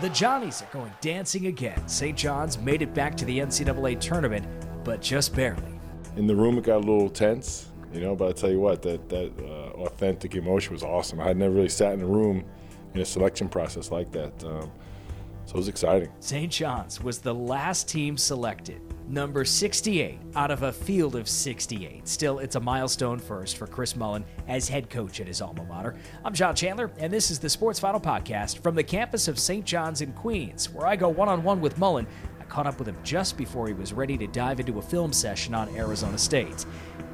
The Johnnies are going dancing again. St. John's made it back to the NCAA tournament, but just barely. In the room, it got a little tense, you know, but I tell you what, that, that uh, authentic emotion was awesome. I had never really sat in a room in a selection process like that. Um, so it was exciting. St. John's was the last team selected, number 68 out of a field of 68. Still, it's a milestone first for Chris Mullin as head coach at his alma mater. I'm John Chandler, and this is the Sports Final Podcast from the campus of St. John's in Queens, where I go one on one with Mullin. I caught up with him just before he was ready to dive into a film session on Arizona State.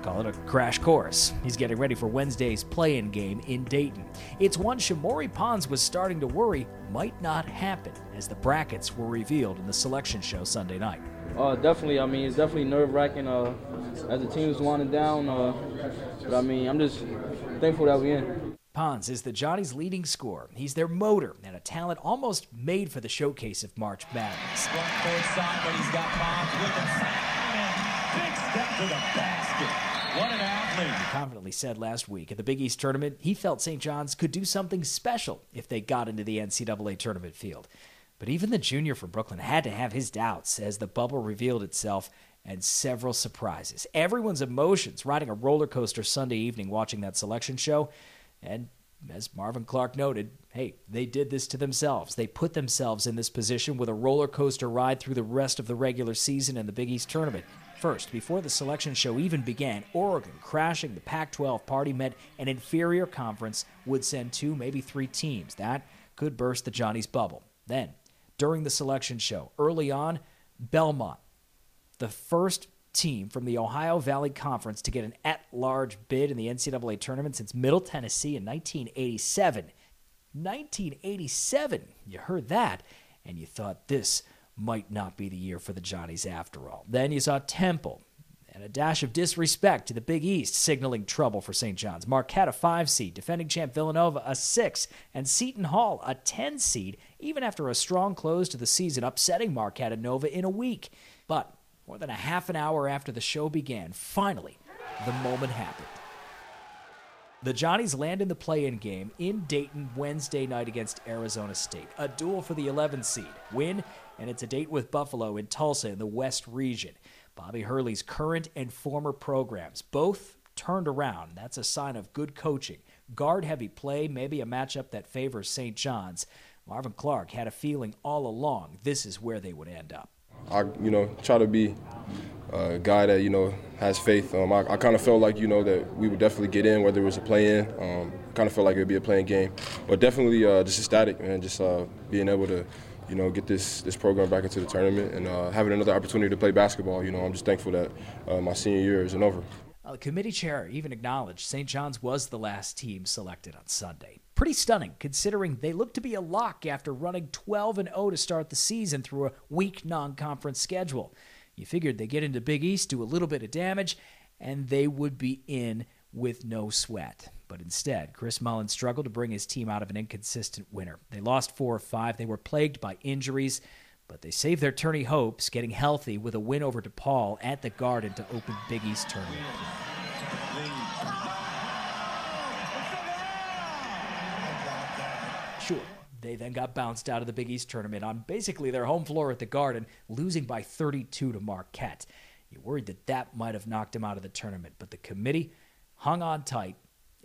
Call it a crash course. He's getting ready for Wednesday's play in game in Dayton. It's one Shamorie Ponds was starting to worry might not happen as the brackets were revealed in the selection show Sunday night. Uh, definitely. I mean, it's definitely nerve wracking uh, as the team's winding down. Uh, but I mean, I'm just thankful that we're in. Ponds is the Johnny's leading scorer. He's their motor and a talent almost made for the showcase of March Madness. Front court side, but he's got Ponds with him. Big step to the basket. What an athlete. He confidently said last week at the Big East tournament he felt St. John's could do something special if they got into the NCAA tournament field. But even the junior from Brooklyn had to have his doubts as the bubble revealed itself and several surprises. Everyone's emotions riding a roller coaster Sunday evening watching that selection show. And as Marvin Clark noted, hey, they did this to themselves. They put themselves in this position with a roller coaster ride through the rest of the regular season and the Big East tournament. First, before the selection show even began, Oregon, crashing the Pac 12 party, meant an inferior conference would send two, maybe three teams. That could burst the Johnny's bubble. Then, during the selection show, early on, Belmont, the first team from the Ohio Valley Conference to get an at large bid in the NCAA tournament since Middle Tennessee in 1987. 1987! You heard that, and you thought this might not be the year for the Johnnies after all. Then you saw Temple and a dash of disrespect to the Big East, signaling trouble for St. John's. Marquette, a five seed, defending champ Villanova, a six, and Seton Hall, a 10 seed, even after a strong close to the season, upsetting Marquette and Nova in a week. But more than a half an hour after the show began, finally, the moment happened. The Johnnies land in the play in game in Dayton Wednesday night against Arizona State. A duel for the 11 seed. Win, and it's a date with Buffalo in Tulsa in the West region. Bobby Hurley's current and former programs both turned around. That's a sign of good coaching. Guard heavy play, maybe a matchup that favors St. John's. Marvin Clark had a feeling all along this is where they would end up. I, you know, try to be a guy that you know has faith. Um, I, I kind of felt like you know that we would definitely get in, whether it was a play-in. Um, kind of felt like it would be a playing game, but definitely uh, just ecstatic, man. Just uh, being able to you know, get this this program back into the tournament and uh, having another opportunity to play basketball. You know, I'm just thankful that uh, my senior year isn't over. Uh, the committee chair even acknowledged St. John's was the last team selected on Sunday. Pretty stunning, considering they looked to be a lock after running 12 and 0 to start the season through a weak non-conference schedule. You figured they get into Big East, do a little bit of damage, and they would be in with no sweat. But instead, Chris Mullin struggled to bring his team out of an inconsistent winter. They lost four or five. They were plagued by injuries, but they saved their tourney hopes, getting healthy with a win over DePaul at the Garden to open Big East tournament. Sure, they then got bounced out of the Big East tournament on basically their home floor at the Garden, losing by 32 to Marquette. You worried that that might have knocked them out of the tournament, but the committee hung on tight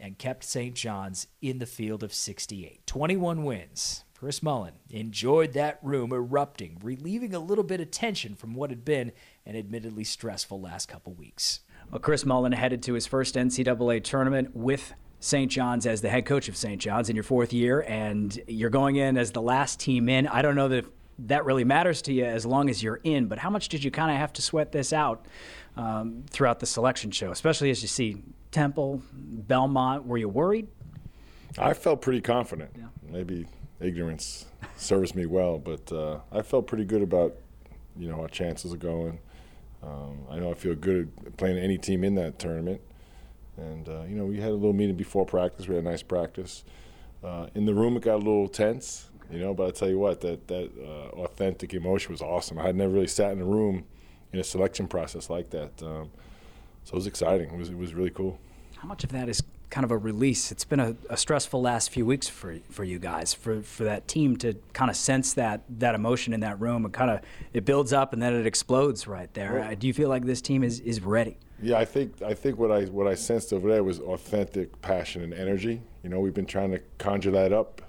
and kept St. John's in the field of 68. 21 wins. Chris Mullin enjoyed that room erupting, relieving a little bit of tension from what had been an admittedly stressful last couple weeks. Well, Chris Mullin headed to his first NCAA tournament with St. John's as the head coach of St. John's in your fourth year, and you're going in as the last team in. I don't know that that really matters to you as long as you're in, but how much did you kind of have to sweat this out um, throughout the selection show, especially as you see Temple, Belmont? Were you worried? I felt pretty confident. Yeah. Maybe ignorance serves me well, but uh, I felt pretty good about you know our chances of going. Um, I know I feel good playing any team in that tournament, and uh, you know we had a little meeting before practice. We had a nice practice. Uh, in the room, it got a little tense, you know. But I tell you what, that that uh, authentic emotion was awesome. I had never really sat in a room in a selection process like that. Um, so it was exciting. It was it was really cool. How much of that is kind of a release. It's been a, a, stressful last few weeks for for you guys, for for that team to kind of sense that that emotion in that room and kind of it builds up and then it explodes right there. Well, Do you feel like this team is, is ready? Yeah, I think I think what I what I sensed over there was authentic passion and energy. You know, we've been trying to conjure that up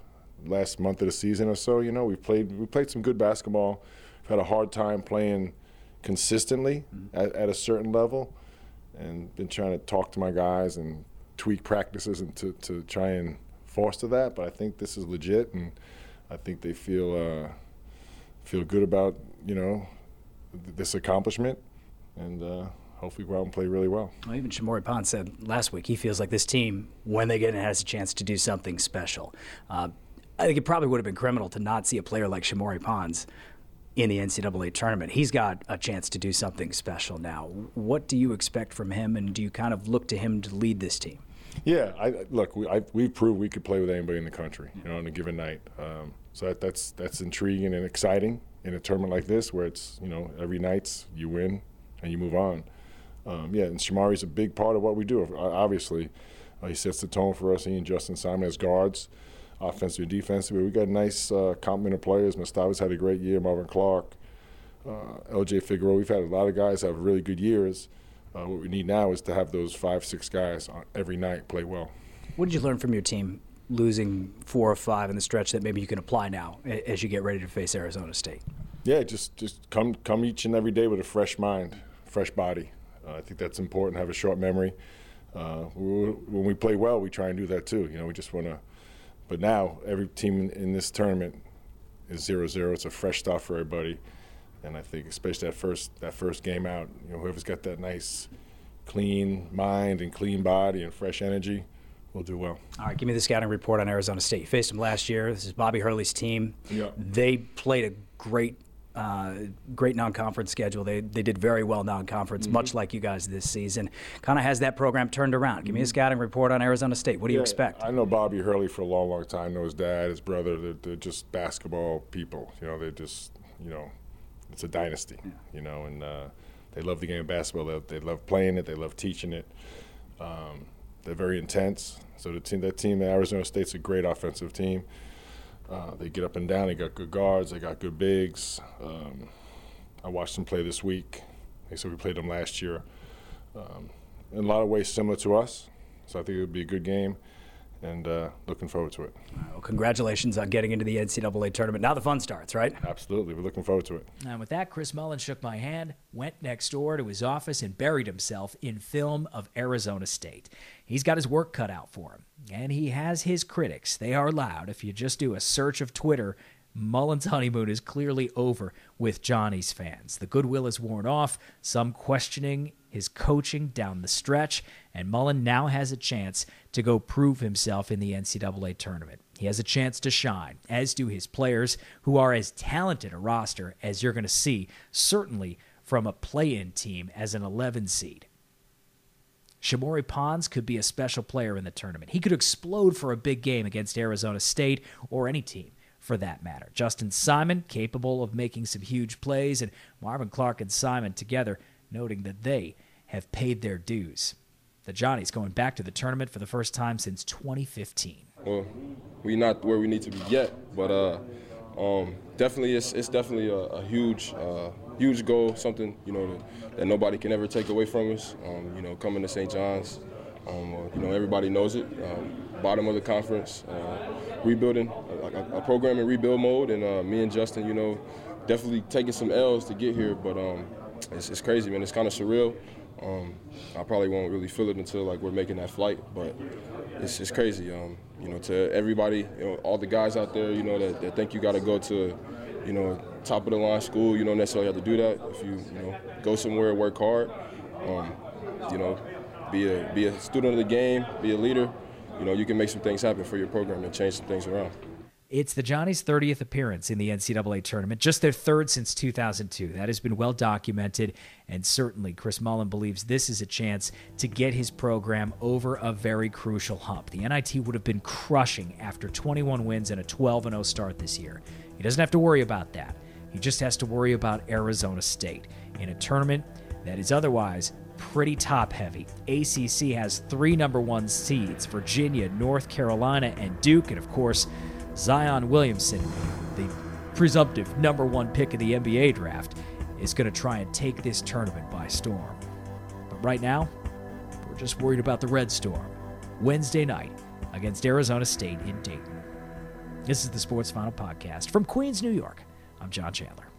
last month of the season or so. You know, we played we played some good basketball. We've had a hard time playing consistently mm-hmm. at, at, a certain level, and been trying to talk to my guys and tweak practices and to, to try and foster that. But I think this is legit, and I think they feel uh, feel good about you know this accomplishment, and uh, hopefully go out and play really well. well even Shamorie Ponds said last week he feels like this team, when they get in, has a chance to do something special. Uh, I think it probably would have been criminal to not see a player like Shamorie Ponds in the NCAA tournament. He's got a chance to do something special now. What do you expect from him, and do you kind of look to him to lead this team? Yeah, I, look, we, I, we've proved we could play with anybody in the country, you know, on a given night. Um, so that, that's that's intriguing and exciting in a tournament like this, where it's you know every night's you win and you move on. Um, yeah, and Shamorie's a big part of what we do. Obviously, uh, he sets the tone for us. He and Justin Simon as guards offensive and defensive. But we got nice uh, complement of players. Mustapha's had a great year. Marvin Clark, uh, LJ Figueroa. We've had a lot of guys have really good years. Uh, what we need now is to have those five, six guys every night play well. What did you learn from your team losing four or five in the stretch that maybe you can apply now as you get ready to face Arizona State? Yeah, just just come come each and every day with a fresh mind, fresh body. Uh, I think that's important. Have a short memory. Uh, when we play well, we try and do that too. You know, we just want to but now every team in this tournament is 0-0. It's a fresh start for everybody, and I think especially that first that first game out, you know, whoever's got that nice, clean mind and clean body and fresh energy, will do well. All right, give me the scouting report on Arizona State. You faced them last year. This is Bobby Hurley's team. Yeah. They played a great uh, great non-conference schedule. They they did very well non-conference, mm-hmm. much like you guys this season. Kind of has that program turned around. Give me a mm-hmm. scouting report on Arizona State. What do yeah, you expect? I know Bobby Hurley for a long, long time. I know his dad, his brother. They're, they're just basketball people. You know, they're just you know, it's a dynasty. Yeah. You know, and uh, they love the game of basketball. They, they, love playing it. They love teaching it. Um, they're very intense. So the team, that team, Arizona State's a great offensive team. Uh, they get up and down. They got good guards. They got good bigs. Um, I watched them play this week. They said we played them last year. Um, in a lot of ways, similar to us. So I think it would be a good game and uh, looking forward to it. Well, congratulations on getting into the NCAA tournament. Now the fun starts, right? Absolutely. We're looking forward to it. And with that, Chris Mullin shook my hand, went next door to his office, and buried himself in film of Arizona State. He's got his work cut out for him, and he has his critics. They are loud. If you just do a search of Twitter, Mullin's honeymoon is clearly over with Johnny's fans. The goodwill is worn off, some questioning his coaching down the stretch, and Mullin now has a chance to go prove himself in the NCAA tournament. He has a chance to shine, as do his players, who are as talented a roster as you're going to see, certainly from a play in team as an 11 seed. Shamorie Ponds could be a special player in the tournament. He could explode for a big game against Arizona State or any team for that matter. Justin Simon, capable of making some huge plays, and Marvin Clark and Simon together, noting that they have paid their dues. The Johnnies going back to the tournament for the first time since 2015. Well, we're not where we need to be yet, but uh, um, definitely it's, it's definitely a, a huge uh, huge goal, something you know that, that, nobody can ever take away from us. Um, you know, coming to St. John's, um, uh, you know everybody knows it. Um, bottom of the conference, uh, rebuilding a, a, program in rebuild mode, and uh, me and Justin, you know, definitely taking some L's to get here, but um, it's, it's crazy, man. It's kind of surreal. Um, I probably won't really feel it until like we're making that flight, but it's it's crazy. Um, you know, to everybody, you know, all the guys out there, you know, that, that think you got to go to, you know, top of the line school. You don't necessarily have to do that. If you you know go somewhere, work hard, um, you know, be a be a student of the game, be a leader. You know, you can make some things happen for your program and change some things around. It's the Johnny's 30th appearance in the NCAA tournament, just their third since 2002. That has been well documented, and certainly Chris Mullin believes this is a chance to get his program over a very crucial hump. The NIT would have been crushing after 21 wins and a 12 0 start this year. He doesn't have to worry about that. He just has to worry about Arizona State in a tournament that is otherwise pretty top heavy. ACC has three number one seeds Virginia, North Carolina, and Duke. And of course, Zion Williamson, the presumptive number one pick of the NBA draft, is going to try and take this tournament by storm. But right now, we're just worried about the Red Storm. Wednesday night against Arizona State in Dayton. This is the Sports Final Podcast from Queens, New York. I'm John Chandler.